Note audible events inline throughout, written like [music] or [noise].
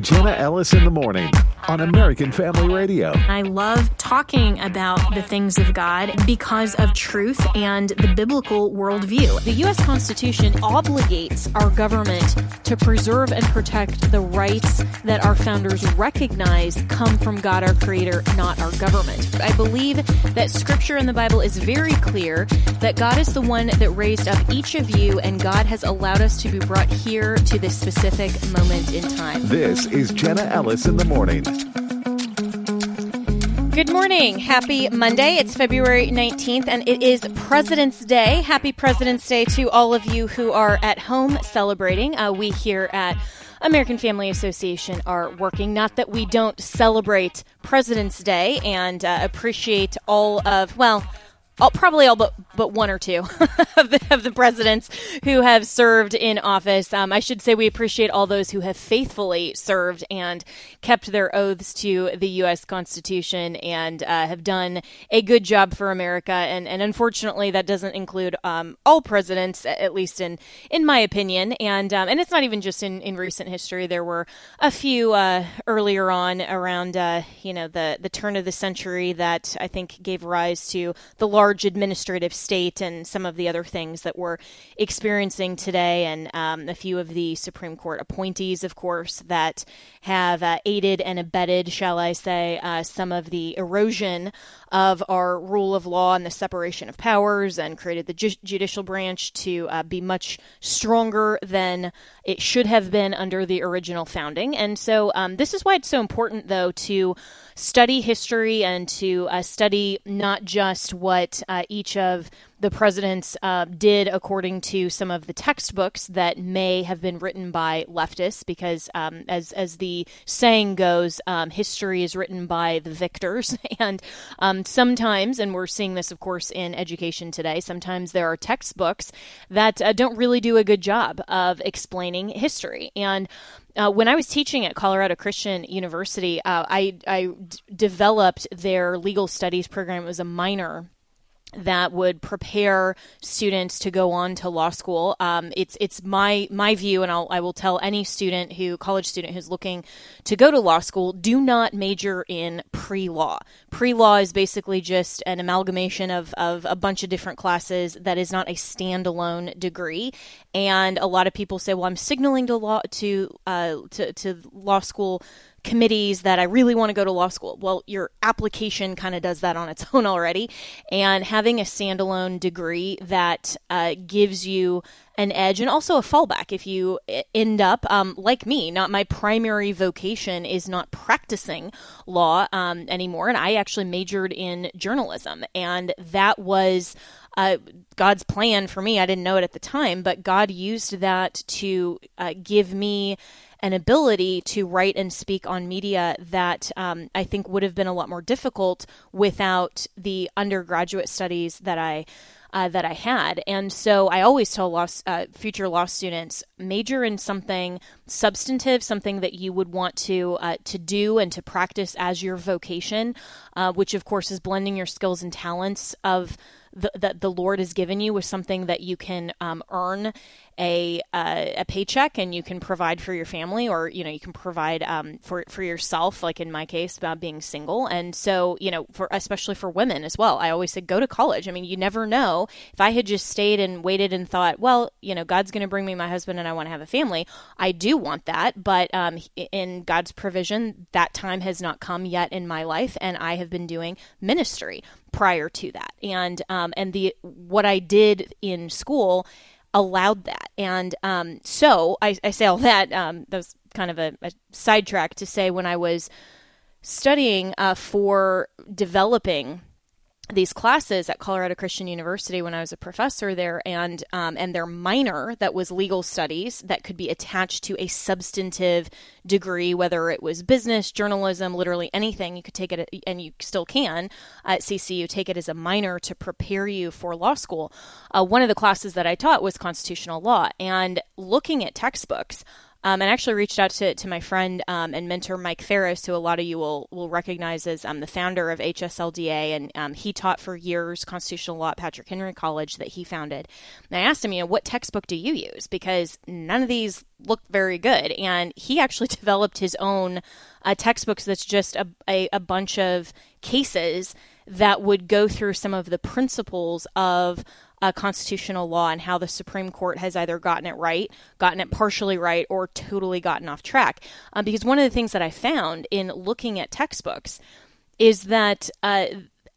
Jenna Ellis in the morning on American Family Radio. I love talking about the things of God because of truth and the biblical worldview. The U.S. Constitution obligates our government to preserve and protect the rights that our founders recognize come from God, our Creator, not our government. I believe that Scripture in the Bible is very clear that God is the one that raised up each of you, and God has allowed us to be brought here to this specific moment in time. This is Jenna Ellis in the morning. Good morning. Happy Monday. It's February 19th and it is President's Day. Happy President's Day to all of you who are at home celebrating. Uh, we here at American Family Association are working. Not that we don't celebrate President's Day and uh, appreciate all of, well, all, probably all but, but one or two [laughs] of, the, of the presidents who have served in office. Um, I should say we appreciate all those who have faithfully served and kept their oaths to the U.S. Constitution and uh, have done a good job for America. And, and unfortunately, that doesn't include um, all presidents, at least in, in my opinion. And um, and it's not even just in, in recent history. There were a few uh, earlier on around uh, you know the the turn of the century that I think gave rise to the large large administrative state and some of the other things that we're experiencing today, and um, a few of the Supreme Court appointees, of course, that have uh, aided and abetted, shall I say, uh, some of the erosion of our rule of law and the separation of powers, and created the ju- judicial branch to uh, be much stronger than it should have been under the original founding. And so, um, this is why it's so important, though, to study history and to uh, study not just what uh, each of the presidents uh, did according to some of the textbooks that may have been written by leftists, because um, as as the saying goes, um, history is written by the victors, [laughs] and um, sometimes, and we're seeing this, of course, in education today. Sometimes there are textbooks that uh, don't really do a good job of explaining history, and uh, when I was teaching at Colorado Christian University, uh, I, I d- developed their legal studies program. It was a minor that would prepare students to go on to law school. Um, it's it's my my view, and I'll, I will tell any student who college student who's looking to go to law school, do not major in pre law. Pre law is basically just an amalgamation of of a bunch of different classes that is not a standalone degree. And a lot of people say, well, I'm signaling to law to uh, to to law school committees that I really want to go to law school. Well, your application kind of does that on its [laughs] own already. And having a standalone degree that uh, gives you an edge and also a fallback if you end up um, like me not my primary vocation is not practicing law um, anymore and i actually majored in journalism and that was uh, god's plan for me i didn't know it at the time but god used that to uh, give me an ability to write and speak on media that um, I think would have been a lot more difficult without the undergraduate studies that I. Uh, that I had. And so I always tell law, uh, future law students major in something substantive, something that you would want to uh, to do and to practice as your vocation, uh, which of course is blending your skills and talents of the, that the Lord has given you with something that you can um, earn a uh, a paycheck and you can provide for your family or you know you can provide um, for for yourself like in my case about being single. And so you know for especially for women as well I always said go to college. I mean you never know. If I had just stayed and waited and thought well you know God's going to bring me my husband and I want to have a family I do want that. But um, in God's provision that time has not come yet in my life and I have been doing ministry prior to that and um, and the what I did in school allowed that. And um, so I, I, say all that. Um, that was kind of a, a sidetrack to say when I was studying uh, for developing these classes at Colorado Christian University when I was a professor there, and um, and their minor that was legal studies that could be attached to a substantive degree, whether it was business, journalism, literally anything. You could take it, and you still can at CCU take it as a minor to prepare you for law school. Uh, one of the classes that I taught was constitutional law, and looking at textbooks. Um, and actually reached out to, to my friend um, and mentor Mike Farris, who a lot of you will, will recognize as um, the founder of HSLDA. And um, he taught for years constitutional law at Patrick Henry College that he founded. And I asked him, you know, what textbook do you use? Because none of these look very good. And he actually [laughs] developed his own uh, textbooks that's just a, a, a bunch of cases that would go through some of the principles of uh, constitutional law and how the Supreme Court has either gotten it right, gotten it partially right, or totally gotten off track. Um, because one of the things that I found in looking at textbooks is that uh,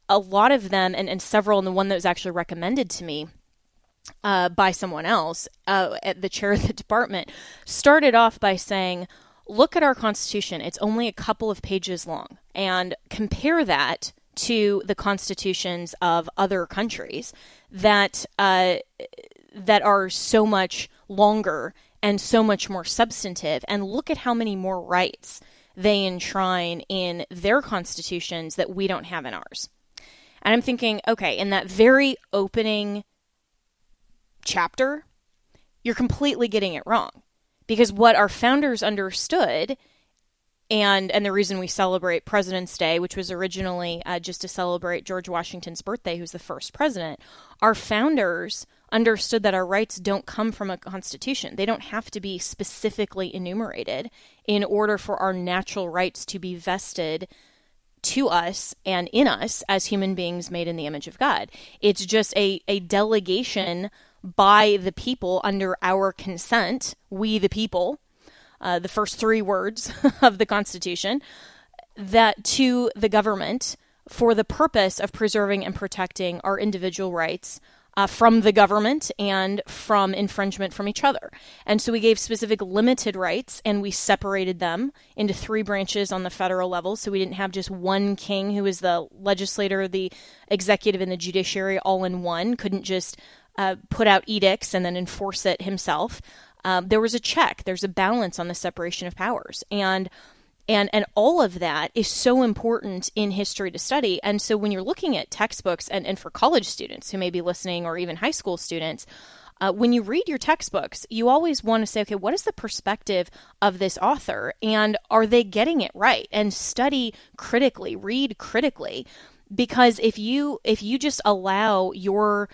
a lot of them, and, and several, and the one that was actually recommended to me, uh, by someone else uh, at the chair of the [laughs] department started off by saying, Look at our Constitution. It's only a couple of pages long. And compare that to the constitutions of other countries that uh, that are so much longer and so much more substantive. And look at how many more rights they enshrine in their constitutions that we don't have in ours. And I'm thinking, okay, in that very opening chapter, you're completely getting it wrong. Because what our founders understood and and the reason we celebrate President's Day, which was originally uh, just to celebrate George Washington's birthday, who's the first president, our founders understood that our rights don't come from a constitution. They don't have to be specifically enumerated in order for our natural rights to be vested to us and in us as human beings made in the image of God. It's just a, a delegation by the people under our consent, we the people, uh, the first three words [laughs] of the Constitution, that to the government for the purpose of preserving and protecting our individual rights uh, from the government and from infringement from each other. And so we gave specific limited rights and we separated them into three branches on the federal level. So we didn't have just one king who was the legislator, the executive, and the judiciary all in one, couldn't just uh, put out edicts and then enforce it himself um, there was a check. There's a balance on the separation of powers, and and and all of that is so important in history to study. And so when you're looking at textbooks, and and for college students who may be listening, or even high school students. Uh, when you read your textbooks, you always want to say, okay, what is the perspective of this author? And are they getting it right? And study critically, read critically. Because if you if you just allow your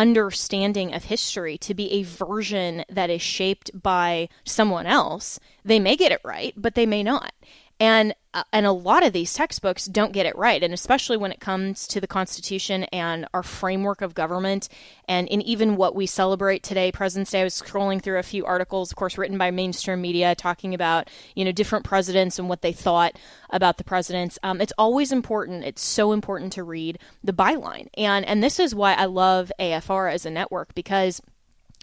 understanding of history to be a version that is shaped by someone else, they may get it right, but they may not. And uh, and a lot of these textbooks don't get it right, and especially when it comes to the Constitution and our framework of government, and in even what we celebrate today, President's Day. I was scrolling through a few articles, of course, written by mainstream media, talking about you know different presidents and what they thought about the presidents. Um, it's always important. It's so important to read the byline, and and this is why I love AFR as a network because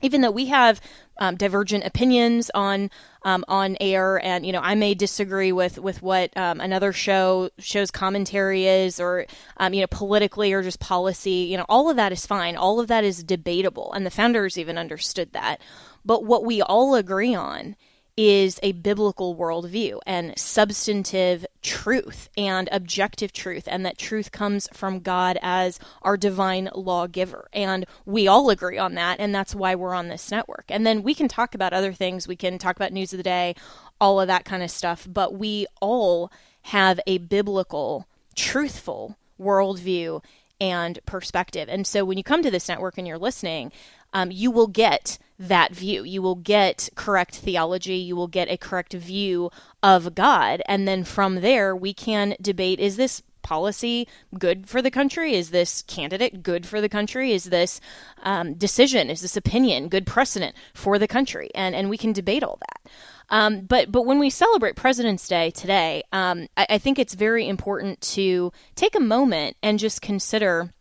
even though we have um, divergent opinions on um, on air, and you know, I may disagree with with what um, another show show's commentary is, or um, you know, politically or just policy. You know, all of that is fine. All of that is debatable, and the founders even understood that. But what we all agree on is a biblical worldview and substantive truth and objective truth, and that truth comes from God as our divine lawgiver. And we all agree on that, and that's why we're on this network. And then we can talk about other things, we can talk about news of the day, all of that kind of stuff, but we all have a biblical, truthful worldview and perspective. And so when you come to this network and you're listening, um, you will get that view. You will get correct theology. You will get a correct view of God. And then from there, we can debate is this policy good for the country? Is this candidate good for the country? Is this um, decision, is this opinion good precedent for the country? And, and we can debate all that. Um, but but when we celebrate President's Day today, um, I, I think it's very important to take a moment and just consider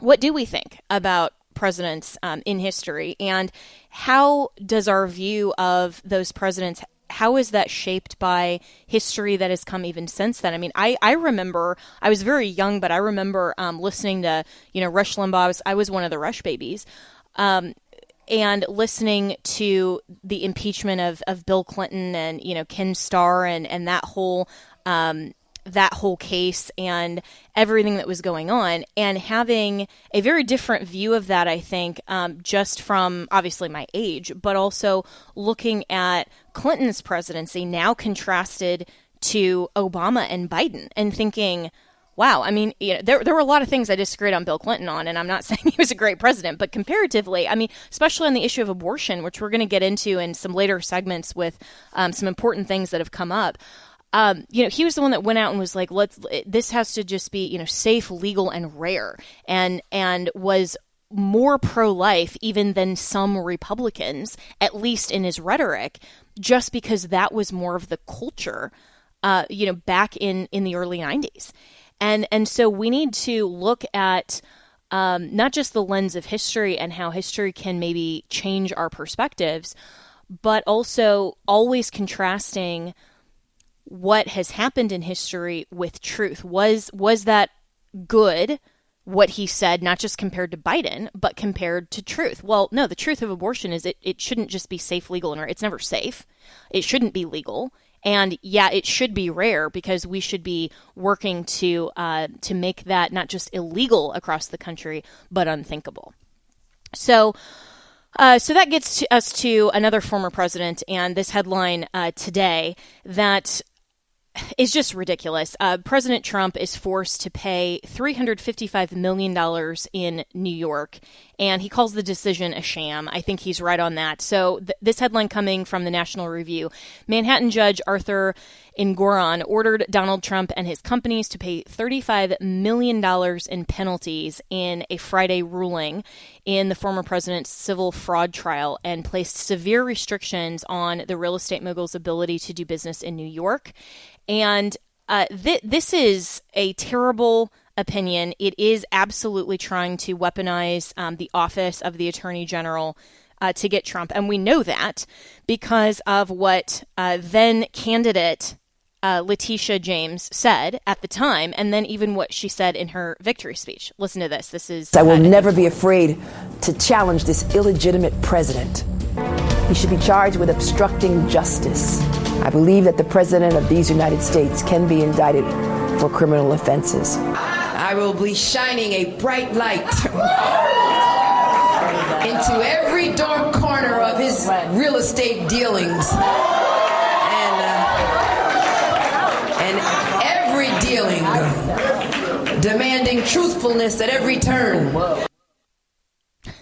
what do we think about presidents um, in history, and how does our view of those presidents how is that shaped by history that has come even since then? I mean, I, I remember I was very young, but I remember um, listening to you know Rush Limbaugh. I was, I was one of the Rush babies, um, and listening to the impeachment of, of Bill Clinton and you know Ken Starr and and that whole um, that whole case and everything that was going on, and having a very different view of that, I think, um, just from obviously my age, but also looking at Clinton's presidency now contrasted to Obama and Biden and thinking, wow, I mean, you know, there, there were a lot of things I disagreed on Bill Clinton on, and I'm not [laughs] saying he was a great president, but comparatively, I mean, especially on the issue of abortion, which we're going to get into in some later segments with um, some important things that have come up um, you know, he was the one that went out and was like, "Let's. This has to just be, you know, safe, legal, and rare," and and was more pro-life even than some Republicans, at least in his rhetoric, just because that was more of the culture, uh, you know, back in in the early '90s, and and so we need to look at. Um, not just the lens of history and how history can maybe change our perspectives, but also always contrasting what has happened in history with truth. Was was that good? What he said, not just compared to Biden, but compared to truth. Well, no, the truth of abortion is it, it shouldn't just be safe, legal, and. It's never safe. It shouldn't be legal. And yeah, it should be rare because we should be working to uh, to make that not just illegal across the country, but unthinkable. So, uh, so that gets to us to another former president, and this headline uh, today that is just ridiculous. Uh, President Trump is forced to pay $355 million in New York, and he calls the decision a sham. I think he's right on that. So, th- this headline coming from the National Review Manhattan Judge Arthur Engoron ordered Donald Trump and his companies to pay $35 million in penalties in a Friday ruling in the former president's civil fraud trial and placed severe restrictions on the real estate mogul's ability to do business in New York and uh, th- this is a terrible opinion. It is absolutely trying to weaponize um, the office of the attorney general. Uh, to get Trump. And we know that because of what uh, then candidate uh, Letitia James said at the time, and then even what she said in her victory speech. Listen to this. This is. I will never be afraid to challenge this illegitimate president. He should be charged with obstructing justice. I believe that the President of these United States can be indicted for criminal offenses. I will be shining a bright light into every dark corner of his real estate dealings. And, uh, and every dealing demanding truthfulness at every turn.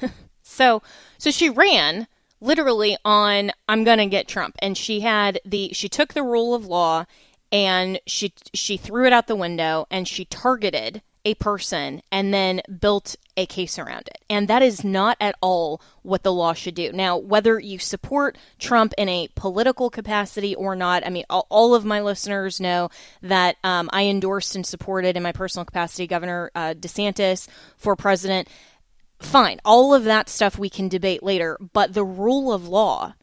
[laughs] so, so she ran literally on I'm going to get Trump and she had the she took the rule of law and she she threw it out the window and she targeted a person and then built a case around it. And that is not at all what the law should do. Now, whether you support Trump in a political capacity or not, I mean, all, of my listeners know that um, I endorsed and supported in my personal capacity Governor uh, DeSantis for president fine, all of that stuff we can debate later, but the rule of law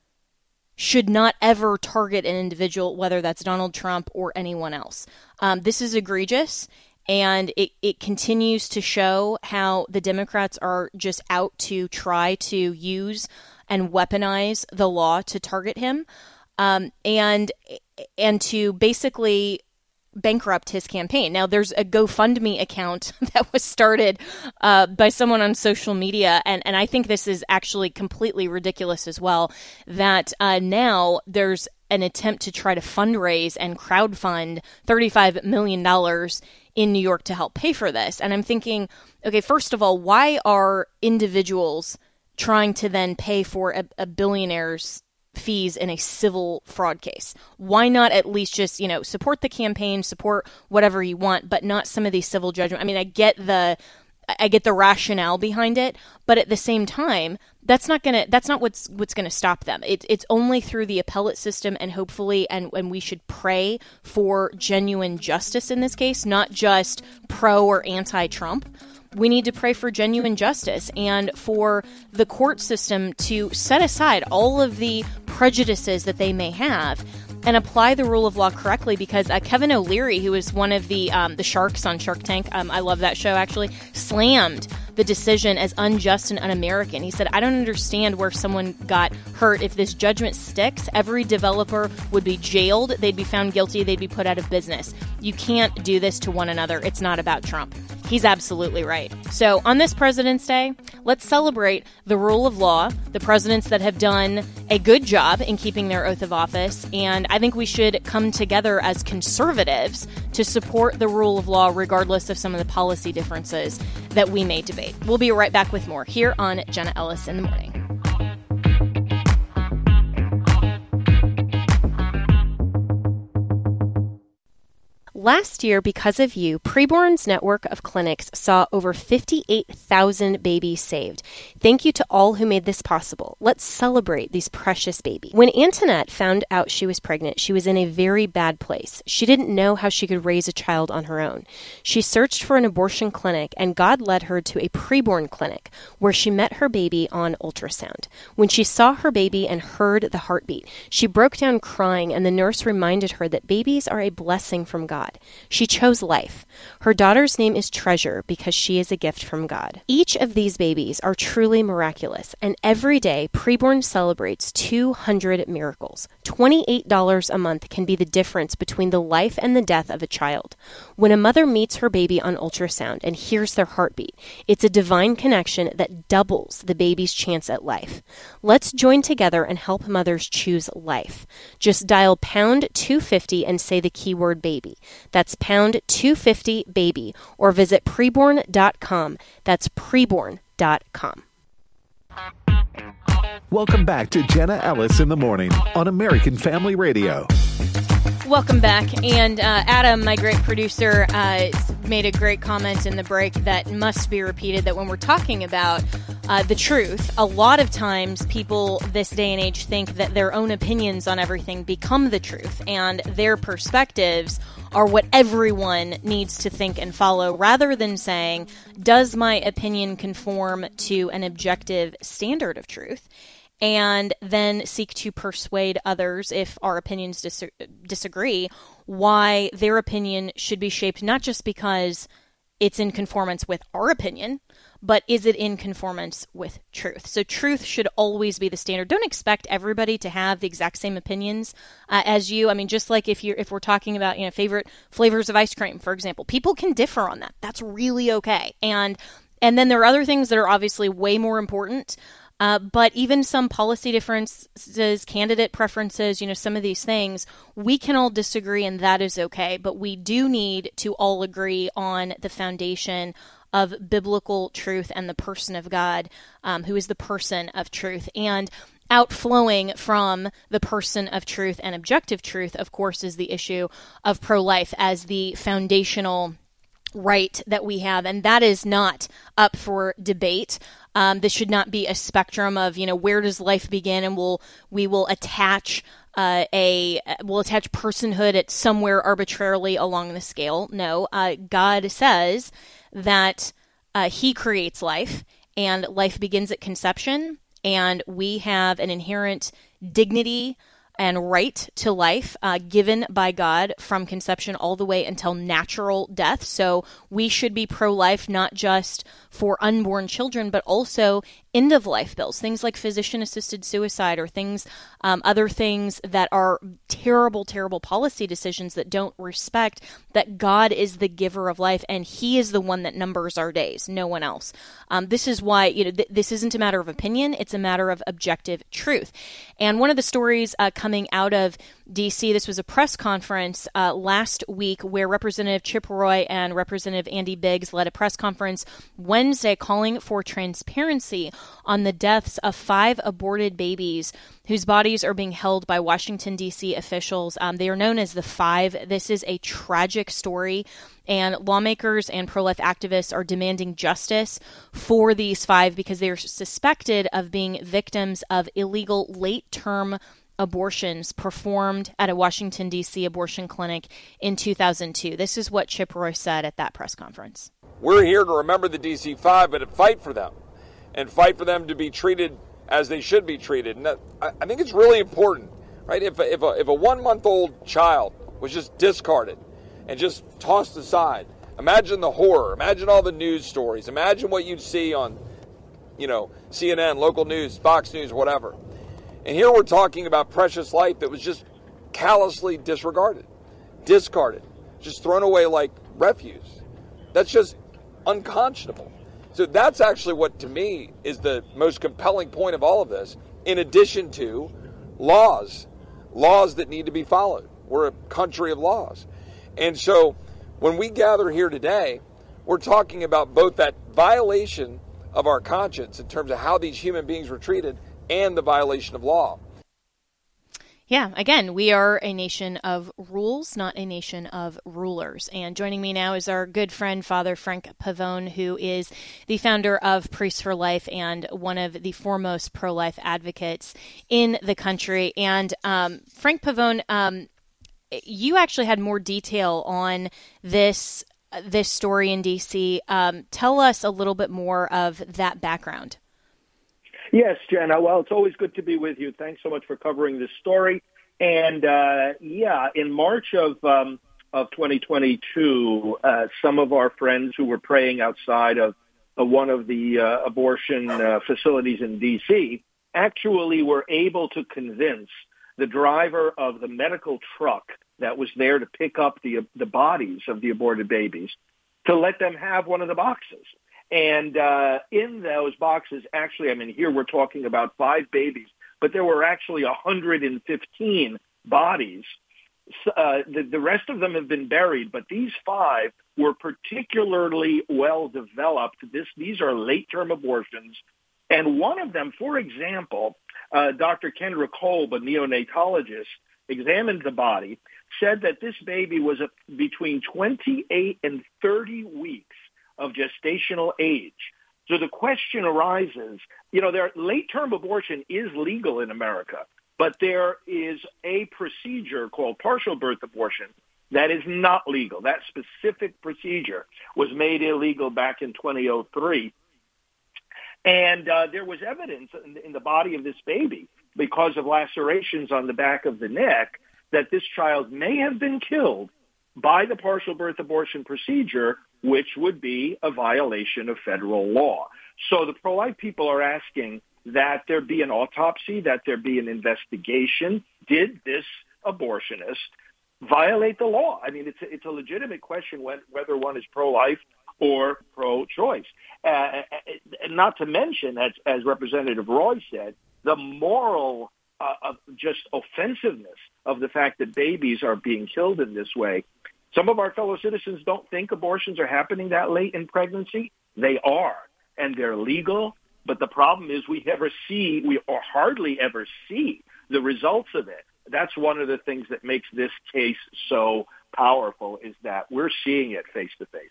should not ever target an individual, whether that's Donald Trump or anyone else. Um, this is egregious, and it, it continues to show how the Democrats are just out to try to use and weaponize the law to target him. Um, and and to basically bankrupt his campaign. Now, there's a GoFundMe account [laughs] that was started uh, by someone on social media, and, and I think this is actually completely ridiculous as well. That uh, now there's an attempt to try to fundraise and crowdfund $35 million in New York to help pay for this. And I'm thinking, okay, first of all, why are individuals trying to then pay for a, a billionaire's fees in a civil fraud case. Why not at least just, you know, support the campaign, support whatever you want, but not some of these civil judgment. I mean, I get the I get the rationale behind it, but at the same time, that's not gonna that's not what's what's gonna stop them. It, it's only through the appellate system and hopefully and, and we should pray for genuine justice in this case, not just pro or anti Trump we need to pray for genuine justice and for the court system to set aside all of the prejudices that they may have and apply the rule of law correctly because uh, Kevin O'Leary, who is one of the um, the sharks on Shark Tank, um, I love that show actually, slammed the decision as unjust and un-American. He said, "I don't understand where someone got hurt. If this judgment sticks, every developer would be jailed. They'd be found guilty. They'd be put out of business. You can't do this to one another. It's not about Trump." He's absolutely right. So, on this President's Day, let's celebrate the rule of law, the presidents that have done a good job in keeping their oath of office, and I think we should come together as conservatives to support the rule of law regardless of some of the policy differences that we may debate. We'll be right back with more here on Jenna Ellis in the Morning. Last year, because of you, Preborn's network of clinics saw over 58,000 babies saved. Thank you to all who made this possible. Let's celebrate these precious babies. When Antoinette found out she was pregnant, she was in a very bad place. She didn't know how she could raise a child on her own. She searched for an abortion clinic, and God led her to a preborn clinic where she met her baby on ultrasound. When she saw her baby and heard the heartbeat, she broke down crying, and the nurse reminded her that babies are a blessing from God. God. She chose life. Her daughter's name is Treasure because she is a gift from God. Each of these babies are truly miraculous, and every day Preborn celebrates 200 miracles. $28 a month can be the difference between the life and the death of a child. When a mother meets her baby on ultrasound and hears their heartbeat, it's a divine connection that doubles the baby's chance at life. Let's join together and help mothers choose life. Just dial pound 250 and say the keyword baby. That's pound 250 baby or visit preborn.com. That's preborn.com. Welcome back to Jenna Ellis in the Morning on American Family Radio. Welcome back. And uh, Adam, my great producer, uh, made a great comment in the break that must be repeated that when we're talking about uh, the truth, a lot of times people this day and age think that their own opinions on everything become the truth and their perspectives are what everyone needs to think and follow rather than saying, does my opinion conform to an objective standard of truth? and then seek to persuade others, if our opinions dis- disagree, why their opinion should be shaped not just because it's in conformance with our opinion, but is it in conformance with truth? So, truth should always be the standard. Don't expect everybody to have the exact same opinions uh, as you. I mean, just like if you're if we're talking about you know favorite flavors of ice cream, for example, people can differ on that. That's really okay. And and then there are other things that are obviously way more important. Uh, but even some policy differences, candidate preferences, you know, some of these things, we can all disagree and that is okay. But we do need to all agree on the foundation of biblical truth and the person of God, um, who is the person of truth. And outflowing from the person of truth and objective truth, of course, is the issue of pro life as the foundational right that we have, and that is not up for debate. Um, this should not be a spectrum of you know where does life begin, and we'll we will attach uh, a will attach personhood at somewhere arbitrarily along the scale. No, uh, God says that uh, He creates life, and life begins at conception, and we have an inherent dignity and right to life uh, given by God from conception all the way until natural death. So we should be pro life, not just for unborn children, but also end of life bills, things like physician assisted suicide or things, um, other things that are terrible, terrible policy decisions that don't respect that God is the giver of life and He is the one that numbers our days, no one else. Um, this is why, you know, th- this isn't a matter of opinion, it's a matter of objective truth. And one of the stories uh, coming out of DC, this was a press conference uh, last week where Representative Chip Roy and Representative Andy Biggs led a press conference Wednesday calling for transparency on the deaths of five aborted babies whose bodies are being held by Washington, D.C. officials. Um, they are known as the Five. This is a tragic story, and lawmakers and pro life activists are demanding justice for these five because they are suspected of being victims of illegal late term abortions performed at a Washington, D.C. abortion clinic in 2002. This is what Chip Roy said at that press conference. We're here to remember the DC 5, but to fight for them and fight for them to be treated as they should be treated. And that, I, think it's really important, right? If a, if a, if a one month old child was just discarded and just tossed aside, imagine the horror. Imagine all the news stories. Imagine what you'd see on, you know, CNN, local news, Fox News, whatever. And here we're talking about precious life that was just callously disregarded, discarded, just thrown away like refuse. That's just unconscionable. So that's actually what, to me, is the most compelling point of all of this, in addition to laws, laws that need to be followed. We're a country of laws. And so when we gather here today, we're talking about both that violation of our conscience in terms of how these human beings were treated and the violation of law. Yeah, again, we are a nation of rules, not a nation of rulers. And joining me now is our good friend, Father Frank Pavone, who is the founder of Priests for Life and one of the foremost pro life advocates in the country. And um, Frank Pavone, um, you actually had more detail on this this story in DC. Um, tell us a little bit more of that background. Yes, Jenna. Well, it's always good to be with you. Thanks so much for covering this story. And uh, yeah, in March of um, of 2022, uh, some of our friends who were praying outside of, of one of the uh, abortion uh, facilities in D.C. actually were able to convince the driver of the medical truck that was there to pick up the the bodies of the aborted babies to let them have one of the boxes. And uh, in those boxes, actually, I mean, here we're talking about five babies, but there were actually 115 bodies. Uh, the, the rest of them have been buried, but these five were particularly well developed. This, these are late-term abortions. And one of them, for example, uh, Dr. Kendra Kolb, a neonatologist, examined the body, said that this baby was a, between 28 and 30 weeks of gestational age. So the question arises, you know, there, late-term abortion is legal in America, but there is a procedure called partial birth abortion that is not legal. That specific procedure was made illegal back in 2003. And uh, there was evidence in, in the body of this baby because of lacerations on the back of the neck that this child may have been killed by the partial birth abortion procedure which would be a violation of federal law. So the pro-life people are asking that there be an autopsy, that there be an investigation. Did this abortionist violate the law? I mean, it's a, it's a legitimate question when, whether one is pro-life or pro-choice. Uh, not to mention, as, as Representative Roy said, the moral uh, just offensiveness of the fact that babies are being killed in this way some of our fellow citizens don't think abortions are happening that late in pregnancy. They are, and they're legal. But the problem is we never see, we or hardly ever see the results of it. That's one of the things that makes this case so powerful is that we're seeing it face to face.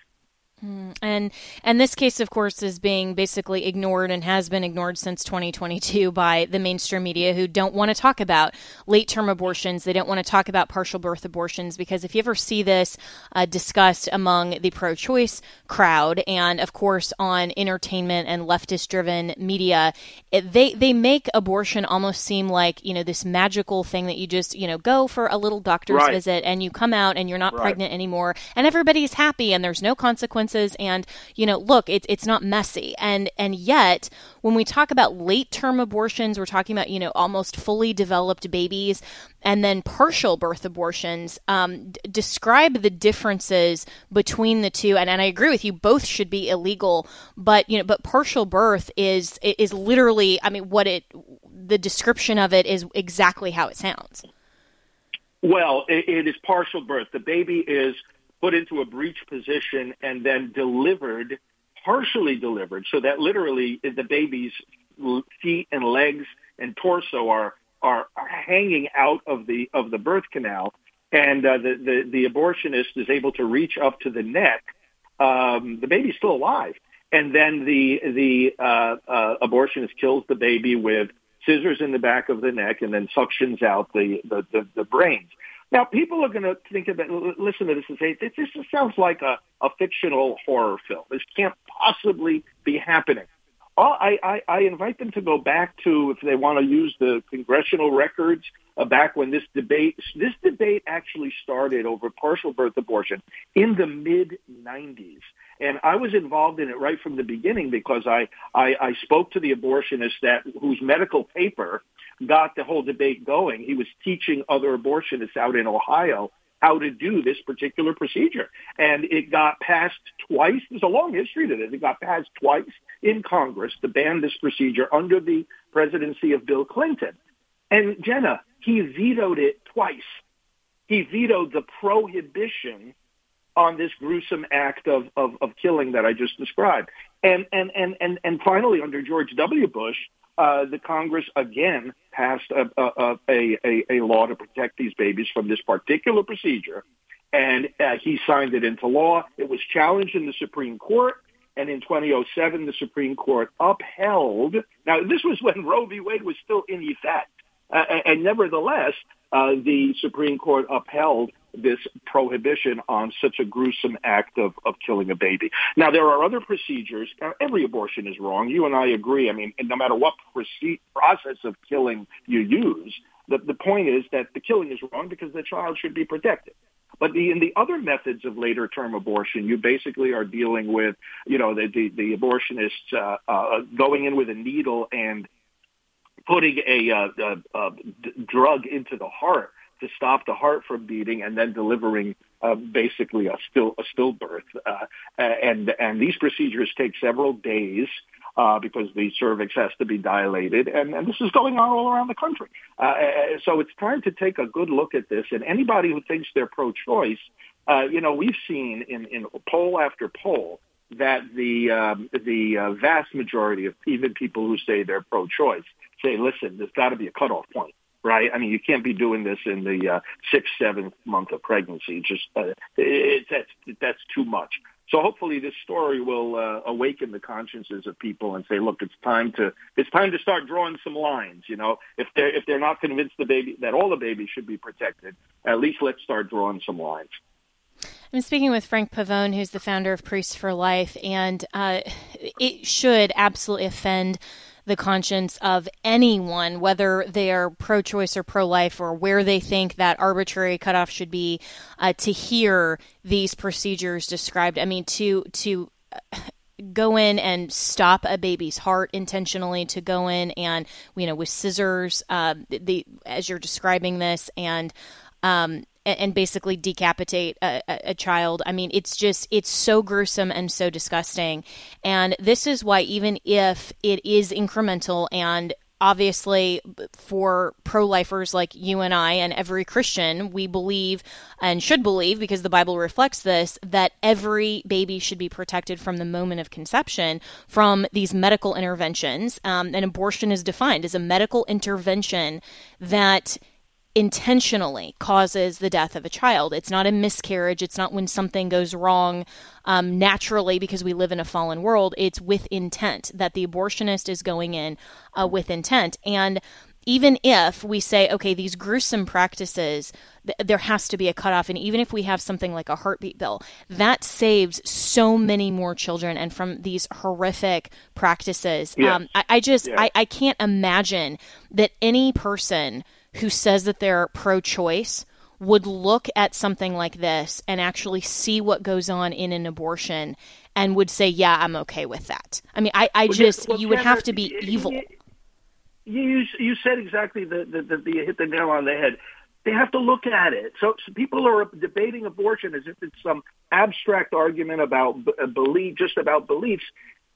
Mm, and and this case, of course, is being basically ignored and has been ignored since 2022 by the mainstream media, who don't want to talk about late term abortions. They don't want to talk about partial birth abortions because if you ever see this uh, discussed among the pro choice crowd, and of course on entertainment and leftist driven media, it, they they make abortion almost seem like you know this magical thing that you just you know go for a little doctor's right. visit and you come out and you're not right. pregnant anymore and everybody's happy and there's no consequences and you know look it's it's not messy. And and yet when we talk about late term abortions we're talking about you know almost fully developed babies and then partial birth abortions um, d- describe the differences between the two. And, and I agree with you both should be illegal but you know but partial birth is is literally I mean what it the description of it is exactly how it sounds. Well, it, it is partial birth. The baby is put into a breech position and then delivered, partially delivered, so that literally the baby's feet and legs and torso are are, are hanging out of the of the birth canal, and uh, the, the the abortionist is able to reach up to the neck. Um, the baby's still alive, and then the the uh, uh, abortionist kills the baby with scissors in the back of the neck, and then suctions out the the, the, the brains. Now, people are going to think of it, listen to this and say, this, this sounds like a, a fictional horror film. This can't possibly be happening. All, I, I, I invite them to go back to if they want to use the congressional records uh, back when this debate this debate actually started over partial birth abortion in the mid 90s and I was involved in it right from the beginning because I, I, I spoke to the abortionist that whose medical paper got the whole debate going. He was teaching other abortionists out in Ohio how to do this particular procedure. And it got passed twice. There's a long history to this. It got passed twice in Congress to ban this procedure under the presidency of Bill Clinton. And Jenna, he vetoed it twice. He vetoed the prohibition on this gruesome act of, of, of killing that I just described. And, and, and, and, and finally, under George W. Bush, uh, the Congress again passed a, a, a, a, law to protect these babies from this particular procedure. And uh, he signed it into law. It was challenged in the Supreme Court. And in 2007, the Supreme Court upheld. Now, this was when Roe v. Wade was still in effect. Uh, and nevertheless, uh, the Supreme Court upheld this prohibition on such a gruesome act of, of killing a baby. Now, there are other procedures. Every abortion is wrong. You and I agree. I mean, no matter what proce- process of killing you use, the, the point is that the killing is wrong because the child should be protected. But the, in the other methods of later term abortion, you basically are dealing with, you know, the, the, the abortionists uh, uh, going in with a needle and putting a, uh, a, a drug into the heart to stop the heart from beating and then delivering uh, basically a still a stillbirth. Uh, and and these procedures take several days. Uh, because the cervix has to be dilated, and, and this is going on all around the country. Uh, uh, so it's time to take a good look at this. And anybody who thinks they're pro-choice, uh, you know, we've seen in, in poll after poll that the um, the uh, vast majority of even people who say they're pro-choice say, listen, there's got to be a cutoff point right? I mean, you can't be doing this in the uh, sixth, seventh month of pregnancy. Just uh, it, that's that's too much. So hopefully, this story will uh, awaken the consciences of people and say, look, it's time to it's time to start drawing some lines. You know, if they're if they're not convinced the baby that all the babies should be protected, at least let's start drawing some lines. I'm speaking with Frank Pavone, who's the founder of Priests for Life, and uh, it should absolutely offend the conscience of anyone, whether they are pro choice or pro life, or where they think that arbitrary cutoff should be, uh, to hear these procedures described. I mean, to, to, uh, go in and stop a baby's heart intentionally to go in and you know with scissors uh, the as you're describing this and um, and basically decapitate a, a, child. I mean, it's just, it's so gruesome and so disgusting. And this is why, even if it is incremental and obviously for pro-lifers like you and I and every Christian, we believe and should believe because the Bible reflects this that every baby should be protected from the moment of conception from these medical interventions. Um, and abortion is defined as a medical intervention that intentionally causes the death of a child. It's not a miscarriage. It's not when something goes wrong um, naturally because we live in a fallen world. It's with intent that the abortionist is going in uh, with intent. And even if we say, okay, these gruesome practices, th- there has to be a cutoff. And even if we have something like a heartbeat bill, that saves so many more children and from these horrific practices. Yes. Um, I, I, just, yes. I, I can't imagine that any person who says that they're pro choice would look at something like this and actually see what goes on in an abortion and would say, yeah, I'm okay with that. I mean, I, I well, just, well, you would have to be evil. You, you said exactly the, the, the, the, you hit the nail on the head. They have to look at it. So, so people are debating abortion as if it's some abstract argument about uh, belief, just about beliefs.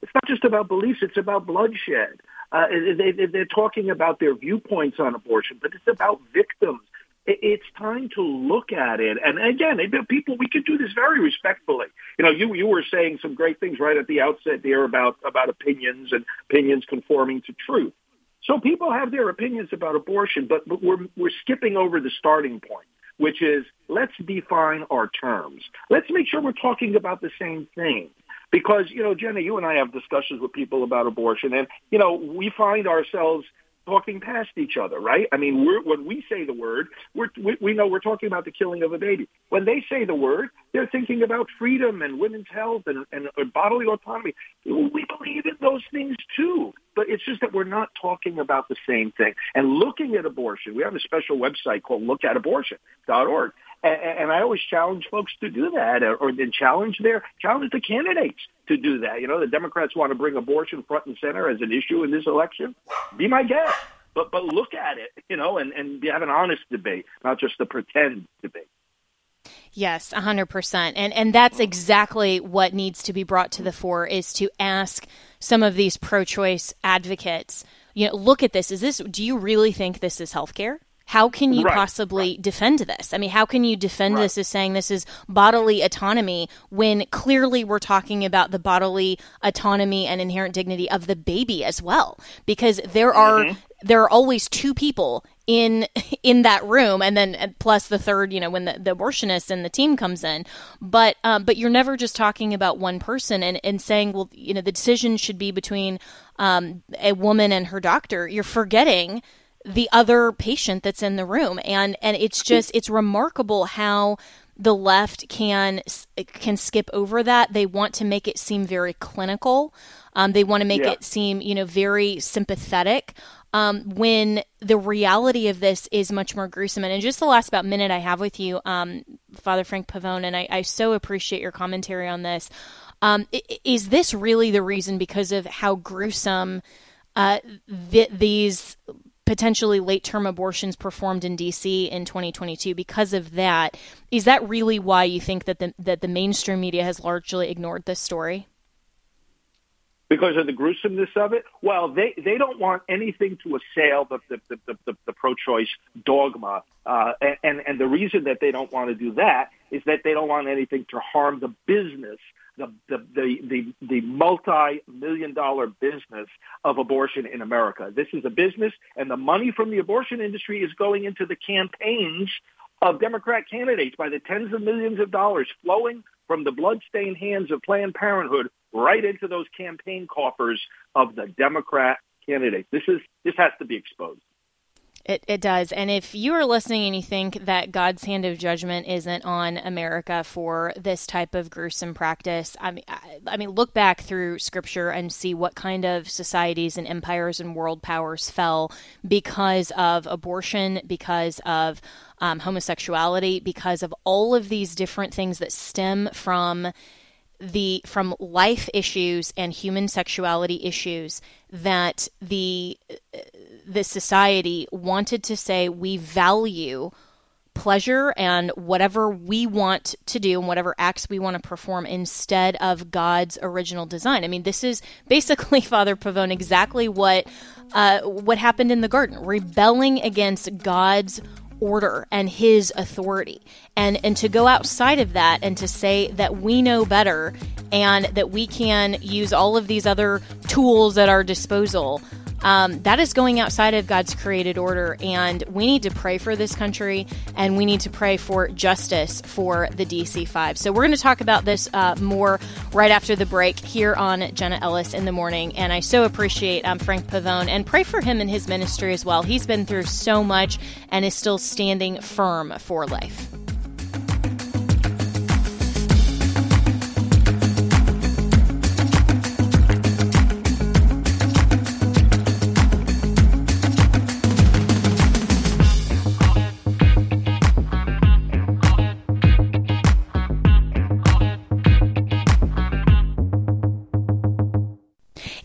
It's not just about beliefs, it's about bloodshed. Uh, they, they're talking about their viewpoints on abortion, but it's about victims. It's time to look at it. And again, people, we could do this very respectfully. You know, you, you were saying some great things right at the outset there about, about opinions and opinions conforming to truth. So people have their opinions about abortion, but, but we're, we're skipping over the starting point, which is let's define our terms. Let's make sure we're talking about the same thing. Because, you know, Jenna, you and I have discussions with people about abortion, and, you know, we find ourselves talking past each other, right? I mean, we're, when we say the word, we're, we, we know we're talking about the killing of a baby. When they say the word, they're thinking about freedom and women's health and, and, bodily autonomy. We believe in those things too, but it's just that we're not talking about the same thing. And looking at abortion, we have a special website called lookatabortion.org. And, and I always challenge folks to do that, or, then challenge their challenge the candidates to do that. You know, the Democrats want to bring abortion front and center as an issue in this election. Be my guest, but but look at it, you know, and and have an honest debate, not just a pretend debate. Yes, 100%. And and that's exactly what needs to be brought to the fore is to ask some of these pro-choice advocates, you know, look at this. Is this do you really think this is healthcare? How can you right, possibly right. defend this? I mean, how can you defend right. this as saying this is bodily autonomy when clearly we're talking about the bodily autonomy and inherent dignity of the baby as well? Because there are mm-hmm. there are always two people in [laughs] in that room, and then plus the third, you know, when the, the abortionist and the team comes in. But um, but you're never just talking about one person and, and saying, well, you know, the decision should be between um, a woman and her doctor. You're forgetting the other patient that's in the room. And and it's just it's remarkable how the left can can skip over that. They want to make it seem very clinical. Um, they want to make yeah. it seem you know very sympathetic. Um, when the reality of this is much more gruesome and in just the last about minute i have with you um, father frank pavone and I, I, so appreciate your commentary on this um, is this really the reason because of how gruesome uh, th- these potentially late term abortions performed in DC in 2022 because of that. Is that really why you think that the that the mainstream media has largely ignored this story? Because of the gruesomeness of it? Well, they, they don't want anything to assail the, the, the, the, the pro-choice dogma. Uh, and, and the reason that they don't want to do that is that they don't want anything to harm the business the the the the, the multi-million dollar business of abortion in America. This is a business, and the money from the abortion industry is going into the campaigns of Democrat candidates by the tens of millions of dollars flowing from the bloodstained hands of Planned Parenthood right into those campaign coffers of the Democrat candidates. This is this has to be exposed. It, it does. And if you are listening and you think that God's hand of judgment isn't on America for this type of gruesome practice, I mean, I, I, mean, look back through scripture and see what kind of societies and empires and world powers fell because of abortion, because of um, homosexuality, because of all of these different things that stem from the from life issues and human sexuality issues that the the society wanted to say we value pleasure and whatever we want to do and whatever acts we want to perform instead of God's original design. I mean, this is basically [laughs] Father Pavone exactly what uh, what happened in the garden, rebelling against God's order and his authority. And and to go outside of that and to say that we know better and that we can use all of these other tools at our disposal um, that is going outside of God's created order. And we need to pray for this country and we need to pray for justice for the DC 5. So we're going to talk about this uh, more right after the break here on Jenna Ellis in the morning. And I so appreciate um, Frank Pavone and pray for him and his ministry as well. He's been through so much and is still standing firm for life.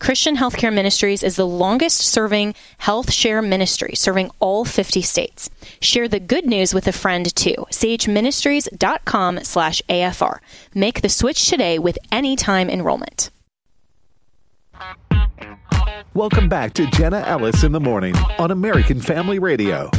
Christian Healthcare Ministries is the longest serving health share ministry, serving all 50 states. Share the good news with a friend too. chministries.com slash AFR. Make the switch today with anytime enrollment. Welcome back to Jenna Ellis in the morning on American Family Radio.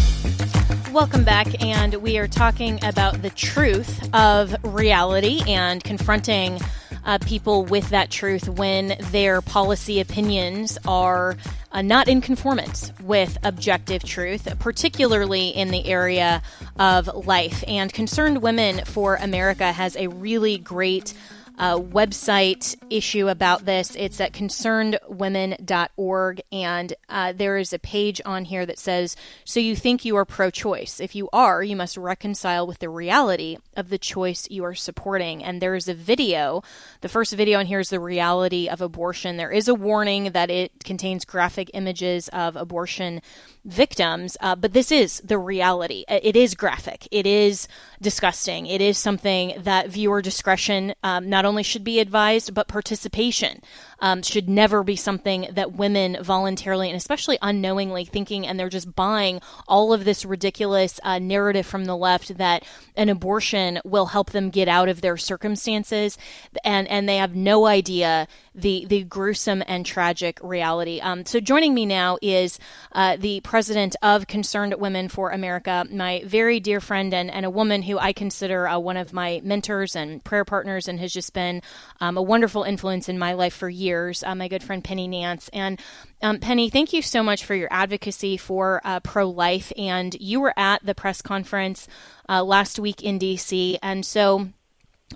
Welcome back, and we are talking about the truth of reality and confronting uh, people with that truth when their policy opinions are uh, not in conformance with objective truth, particularly in the area of life. And Concerned Women for America has a really great uh, website issue about this. It's at concernedwomen.org, and uh, there is a page on here that says, So you think you are pro choice. If you are, you must reconcile with the reality of the choice you are supporting. And there is a video. The first video on here is the reality of abortion. There is a warning that it contains graphic images of abortion victims, uh, but this is the reality. It is graphic. It is disgusting. It is something that viewer discretion um, not only should be advised, but participation um, should never be something that women voluntarily and especially unknowingly thinking and they're just buying all of this ridiculous uh, narrative from the left that an abortion will help them get out of their circumstances and and they have no idea the the gruesome and tragic reality. Um, so joining me now is uh, the president of Concerned Women for America, my very dear friend and, and a woman who I consider uh, one of my mentors and prayer partners and has just been um, a wonderful influence in my life for years. Uh, my good friend Penny Nance and um, Penny, thank you so much for your advocacy for uh, pro life. And you were at the press conference uh, last week in DC, and so.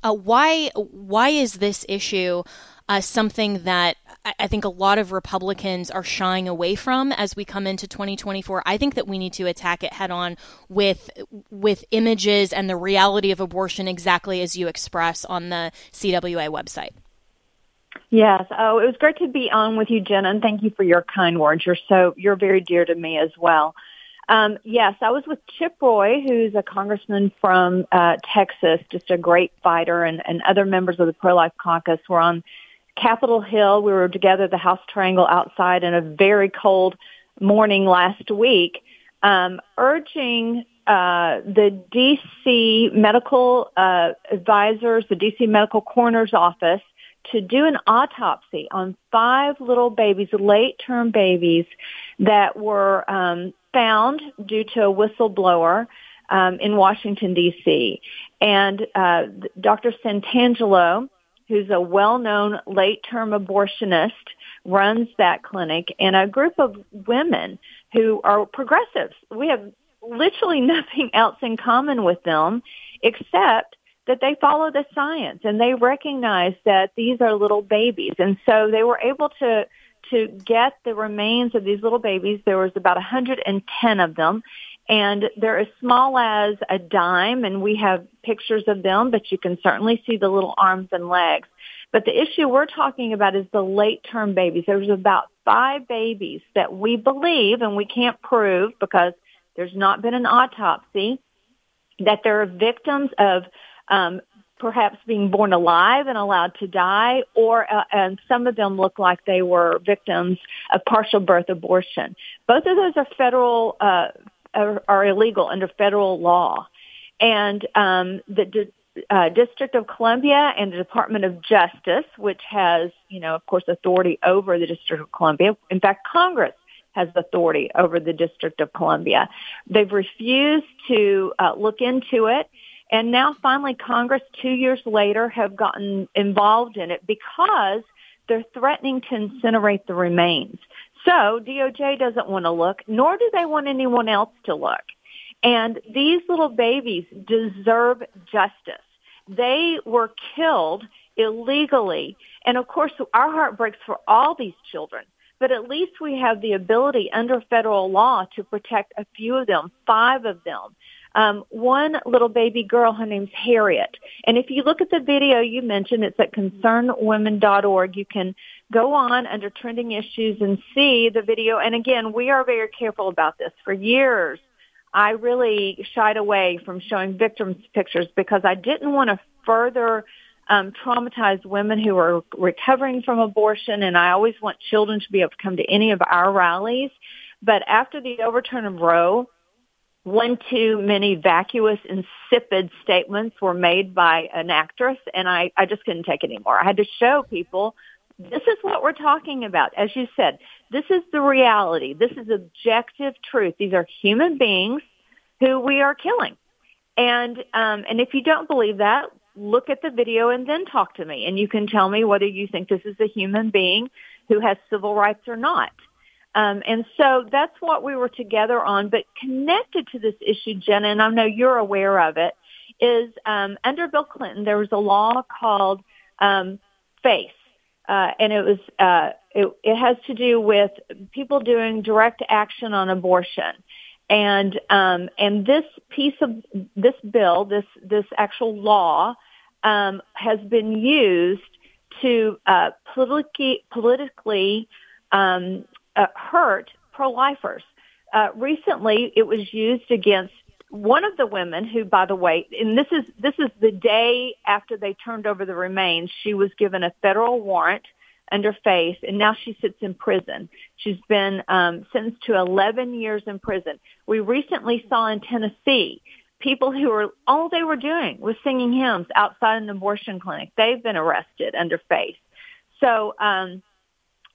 Uh, why why is this issue uh, something that I think a lot of Republicans are shying away from as we come into 2024. I think that we need to attack it head on with with images and the reality of abortion, exactly as you express on the CWA website. Yes. Oh, it was great to be on with you, Jenna, and thank you for your kind words. You're so you're very dear to me as well. Um, yes, I was with Chip Roy, who's a congressman from uh, Texas, just a great fighter, and, and other members of the Pro Life Caucus were on Capitol Hill. We were together at the House Triangle outside in a very cold morning last week, um, urging uh, the DC medical uh, advisors, the DC medical coroner's office, to do an autopsy on five little babies, late-term babies, that were um, found due to a whistleblower um, in Washington D.C. And uh, Dr. Santangelo who's a well-known late-term abortionist, runs that clinic, and a group of women who are progressives. We have literally [laughs] nothing else in common with them except that they follow the science and they recognize that these are little babies. And so they were able to to get the remains of these little babies. There was about 110 of them and they're as small as a dime and we have pictures of them, but you can certainly see the little arms and legs. But the issue we're talking about is the late term babies. There's about five babies that we believe, and we can't prove because there's not been an autopsy, that they're victims of um, perhaps being born alive and allowed to die, or uh, and some of them look like they were victims of partial birth abortion. Both of those are federal uh, are, are illegal under federal law. And um, the D- uh, District of Columbia and the Department of Justice, which has, you know, of course, authority over the District of Columbia. In fact, Congress has authority over the District of Columbia. They've refused to uh, look into it. And now finally Congress two years later have gotten involved in it because they're threatening to incinerate the remains. So DOJ doesn't want to look, nor do they want anyone else to look. And these little babies deserve justice. They were killed illegally. And of course, our heart breaks for all these children. but at least we have the ability under federal law to protect a few of them, five of them. Um, one little baby girl, her name's Harriet. And if you look at the video you mentioned, it's at concernedwomen.org. You can go on under trending issues and see the video. And again, we are very careful about this. For years, I really shied away from showing victims' pictures because I didn't want to further um, traumatize women who are recovering from abortion. And I always want children to be able to come to any of our rallies. But after the overturn of Roe, one too many vacuous, insipid statements were made by an actress, and I, I just couldn't take it anymore. I had to show people this is what we're talking about. As you said, this is the reality. This is objective truth. These are human beings who we are killing. And um, and if you don't believe that, look at the video and then talk to me, and you can tell me whether you think this is a human being who has civil rights or not. Um, and so that's what we were together on. But connected to this issue, Jenna, and I know you're aware of it, is um, under Bill Clinton there was a law called um, FACE, uh, and it was uh, it, it has to do with people doing direct action on abortion. And um, and this piece of this bill, this this actual law, um, has been used to uh, politically politically um, uh, hurt pro-lifers. Uh, recently, it was used against one of the women who, by the way, and this is this is the day after they turned over the remains. She was given a federal warrant under FACE, and now she sits in prison. She's been um, sentenced to 11 years in prison. We recently saw in Tennessee people who were all they were doing was singing hymns outside an abortion clinic. They've been arrested under FACE. So um,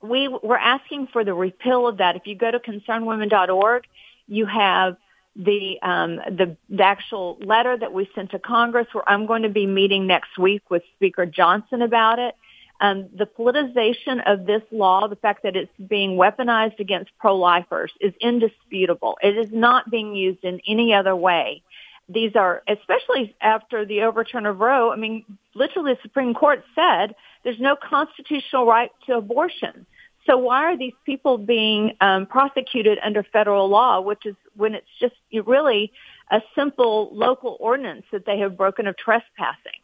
we were asking for the repeal of that. If you go to concernedwomen.org, you have the, um, the the actual letter that we sent to Congress. Where I'm going to be meeting next week with Speaker Johnson about it. Um, the politicization of this law, the fact that it's being weaponized against pro-lifers, is indisputable. It is not being used in any other way. These are, especially after the overturn of Roe. I mean, literally, the Supreme Court said there's no constitutional right to abortion. So why are these people being um, prosecuted under federal law, which is when it's just really a simple local ordinance that they have broken of trespassing?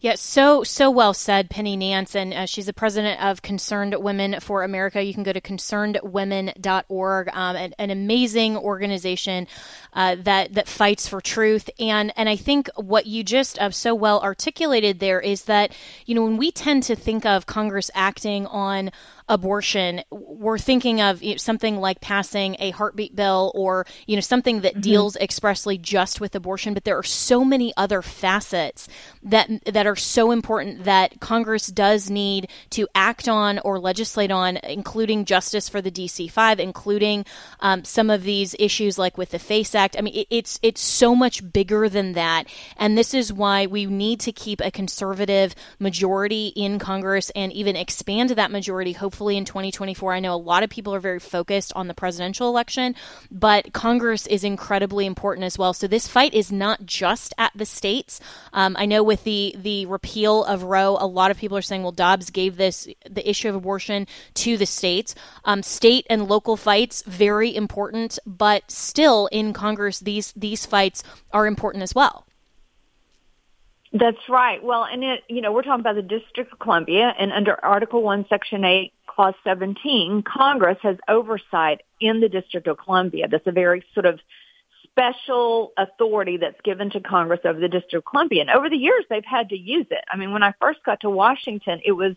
Yeah, so so well said, Penny Nance, and uh, she's the president of Concerned Women for America. You can go to concernedwomen.org, um, an, an amazing organization uh, that that fights for truth. And and I think what you just uh, so well articulated there is that you know when we tend to think of Congress acting on abortion, we're thinking of you know, something like passing a heartbeat bill or you know something that mm-hmm. deals expressly just with abortion. But there are so many other facets that that are so important that Congress does need to act on or legislate on, including justice for the DC five, including um, some of these issues like with the FACE Act. I mean, it, it's it's so much bigger than that, and this is why we need to keep a conservative majority in Congress and even expand that majority. Hopefully in 2024. I know a lot of people are very focused on the presidential election, but Congress is incredibly important as well. So this fight is not just at the states. Um, I know with the the repeal of Roe, a lot of people are saying, well, Dobbs gave this the issue of abortion to the states. Um, state and local fights very important, but still in Congress, these these fights are important as well. That's right. Well, and it, you know, we're talking about the District of Columbia, and under Article One, Section Eight, Clause 17, Congress has oversight in the District of Columbia. That's a very sort of special authority that's given to Congress over the District of Columbia. And over the years, they've had to use it. I mean, when I first got to Washington, it was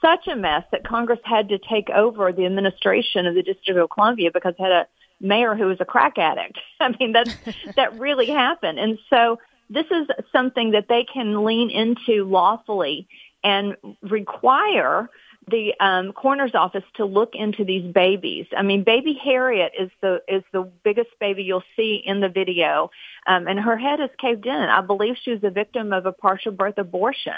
such a mess that Congress had to take over the administration of the District of Columbia because it had a mayor who was a crack addict. [laughs] I mean, that [laughs] that really happened. And so this is something that they can lean into lawfully and require the um, coroner's office to look into these babies. I mean, baby Harriet is the is the biggest baby you'll see in the video, um, and her head is caved in. I believe she was a victim of a partial birth abortion,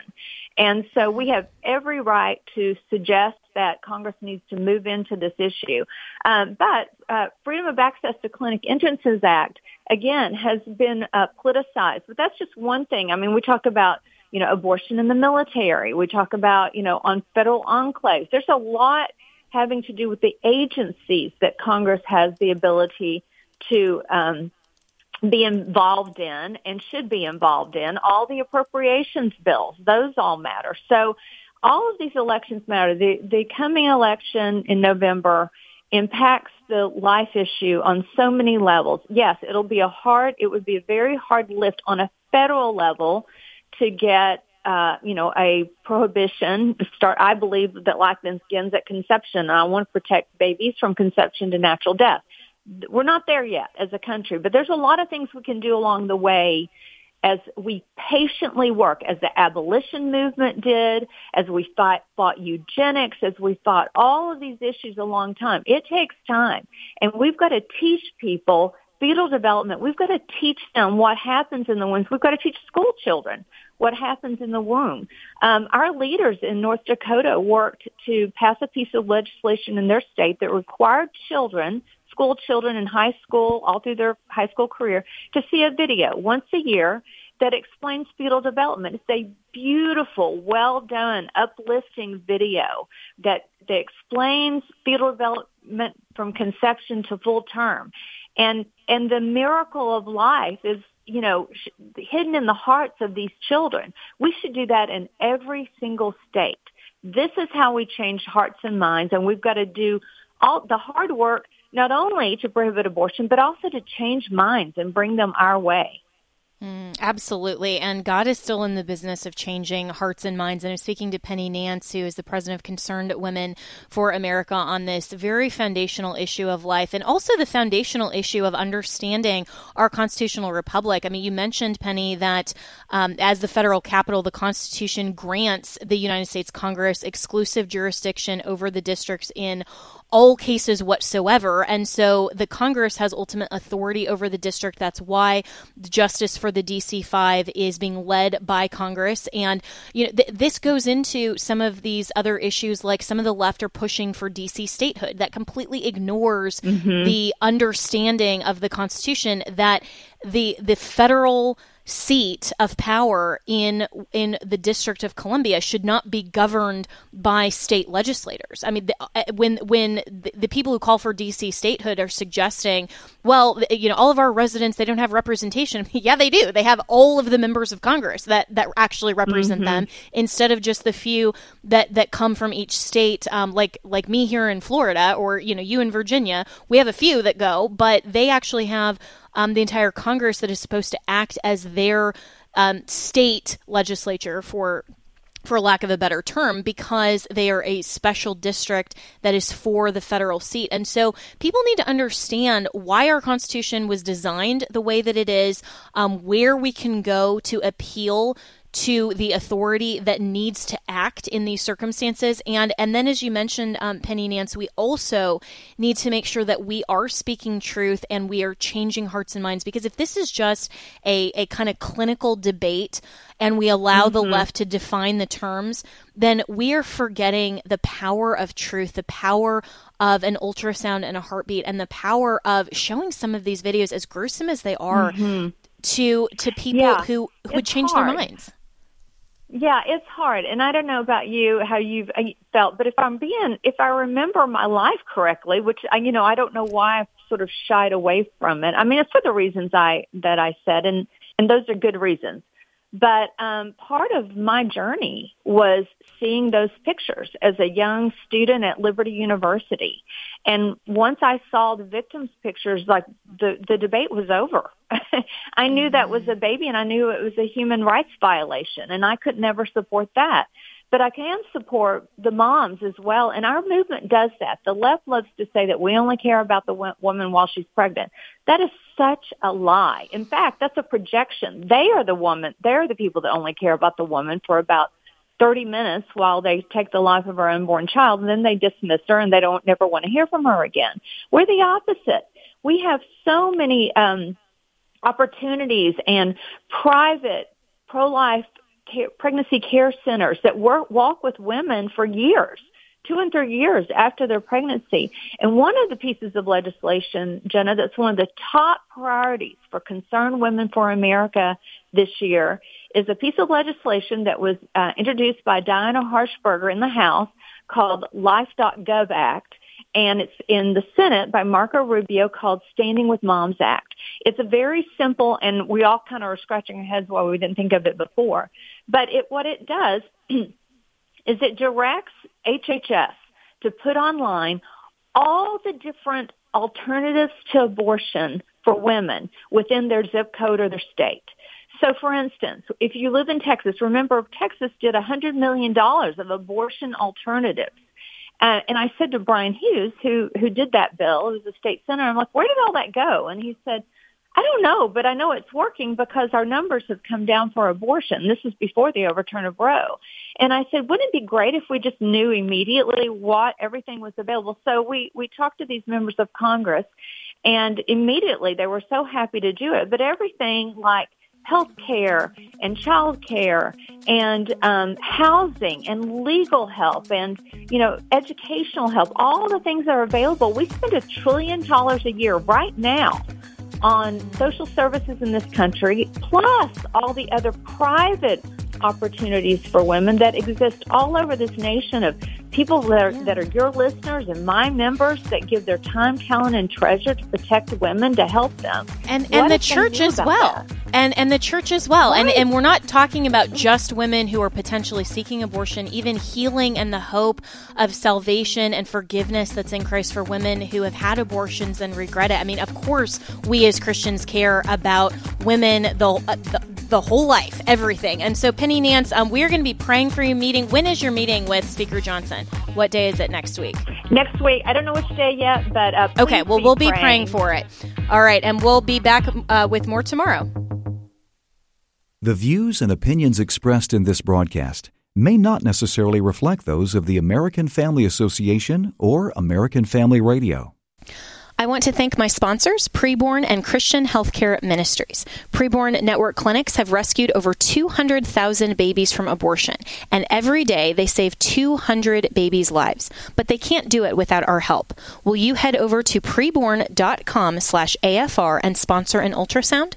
and so we have every right to suggest that Congress needs to move into this issue. Um, but uh, Freedom of Access to Clinic Entrances Act again has been uh, politicized, but that's just one thing. I mean, we talk about you know, abortion in the military. We talk about, you know, on federal enclaves. There's a lot having to do with the agencies that Congress has the ability to um, be involved in and should be involved in. All the appropriations bills, those all matter. So all of these elections matter. The, the coming election in November impacts the life issue on so many levels. Yes, it'll be a hard, it would be a very hard lift on a federal level to get uh, you know, a prohibition start. I believe that life begins at conception. I want to protect babies from conception to natural death. We're not there yet as a country, but there's a lot of things we can do along the way as we patiently work, as the abolition movement did, as we fought, fought eugenics, as we fought all of these issues a long time. It takes time. And we've got to teach people fetal development. We've got to teach them what happens in the womb. We've got to teach school children what happens in the womb. Um, our leaders in North Dakota worked to pass a piece of legislation in their state that required children school children in high school, all through their high school career, to see a video once a year that explains fetal development. It's a beautiful, well done, uplifting video that, that explains fetal development from conception to full term. And, and the miracle of life is, you know, hidden in the hearts of these children. We should do that in every single state. This is how we change hearts and minds, and we've got to do all the hard work not only to prohibit abortion, but also to change minds and bring them our way. Mm, absolutely. And God is still in the business of changing hearts and minds. And I'm speaking to Penny Nance, who is the president of Concerned Women for America, on this very foundational issue of life and also the foundational issue of understanding our constitutional republic. I mean, you mentioned, Penny, that um, as the federal capital, the Constitution grants the United States Congress exclusive jurisdiction over the districts in all cases whatsoever. And so the Congress has ultimate authority over the district. That's why justice for the DC 5 is being led by Congress. And, you know, th- this goes into some of these other issues, like some of the left are pushing for DC statehood that completely ignores mm-hmm. the understanding of the Constitution that the, the federal seat of power in in the District of Columbia should not be governed by state legislators. I mean, the, uh, when when the, the, people who call for DC statehood are suggesting, well, you know, all of our residents they don't have representation. [laughs] yeah, they do. They have all of the members of Congress that that actually represent mm-hmm. them instead of just the few that that come from each state. Um, like like me here in Florida, or you know, you in Virginia, we have a few that go, but they actually have um, the entire Congress that is supposed to act as their um, state legislature for for lack of a better term, because they are a special district that is for the federal seat. And so people need to understand why our Constitution was designed the way that it is, um, where we can go to appeal to the authority that needs to act in these circumstances and and then as you mentioned um, penny nance we also need to make sure that we are speaking truth and we are changing hearts and minds because if this is just a, a kind of clinical debate and we allow mm-hmm. the left to define the terms then we are forgetting the power of truth the power of an ultrasound and a heartbeat and the power of showing some of these videos as gruesome as they are mm-hmm. to to people yeah, who who would change hard. their minds yeah, it's hard. And I don't know about you, how you've uh, felt, but if I'm being, if I remember my life correctly, which I, you know, I don't know why I've sort of shied away from it. I mean, it's for the reasons I, that I said, and, and those are good reasons. But um, part of my journey was seeing those pictures as a young student at Liberty University. And once I saw the victims' pictures, like the, the debate was over. [laughs] I knew that was a baby and I knew it was a human rights violation and I could never support that. But I can support the moms as well. And our movement does that. The left loves to say that we only care about the woman while she's pregnant. That is such a lie. In fact, that's a projection. They are the woman, they're the people that only care about the woman for about 30 minutes while they take the life of her unborn child and then they dismiss her and they don't never want to hear from her again. We're the opposite. We have so many um opportunities and private pro-life care, pregnancy care centers that work, walk with women for years, two and three years after their pregnancy. And one of the pieces of legislation, Jenna, that's one of the top priorities for Concerned Women for America this year is a piece of legislation that was uh, introduced by Diana Harshbarger in the House called Life.gov Act and it's in the Senate by Marco Rubio called Standing with Moms Act. It's a very simple, and we all kind of are scratching our heads why we didn't think of it before. But it, what it does [clears throat] is it directs HHS to put online all the different alternatives to abortion for women within their zip code or their state. So for instance, if you live in Texas, remember Texas did $100 million of abortion alternatives. Uh, and I said to Bryan Hughes, who who did that bill, who's a state senator, I'm like, where did all that go? And he said, I don't know, but I know it's working because our numbers have come down for abortion. This is before the overturn of Roe. And I said, wouldn't it be great if we just knew immediately what everything was available? So we, we talked to these members of Congress and immediately they were so happy to do it. But everything like health care and child care and um, housing and legal help and you know educational help all the things that are available. We spend a trillion dollars a year right now on social services in this country plus all the other private opportunities for women that exist all over this nation of people that are, that are your listeners and my members that give their time, talent, and treasure to protect women to help them. And and the church as well. That? And and the church as well. Right. And and we're not talking about just women who are potentially seeking abortion, even healing and the hope of salvation and forgiveness that's in Christ for women who have had abortions and regret it. I mean, of course, we as Christians care about women the, uh, the the whole life, everything. And so, Penny Nance, um, we are going to be praying for you meeting. When is your meeting with Speaker Johnson? What day is it next week? Next week. I don't know which day yet, but uh, okay. Well, we'll be praying. praying. for it. All right, and we'll be back uh, with more tomorrow. The views and opinions expressed in this broadcast may not necessarily reflect those of the American Family Association or American Family Radio. I want to thank my sponsors, Preborn and Christian Healthcare Ministries. Preborn Network clinics have rescued over 200,000 babies from abortion, and every day they save 200 babies' lives. But they can't do it without our help. Will you head over to preborn.com slash AFR and sponsor an ultrasound?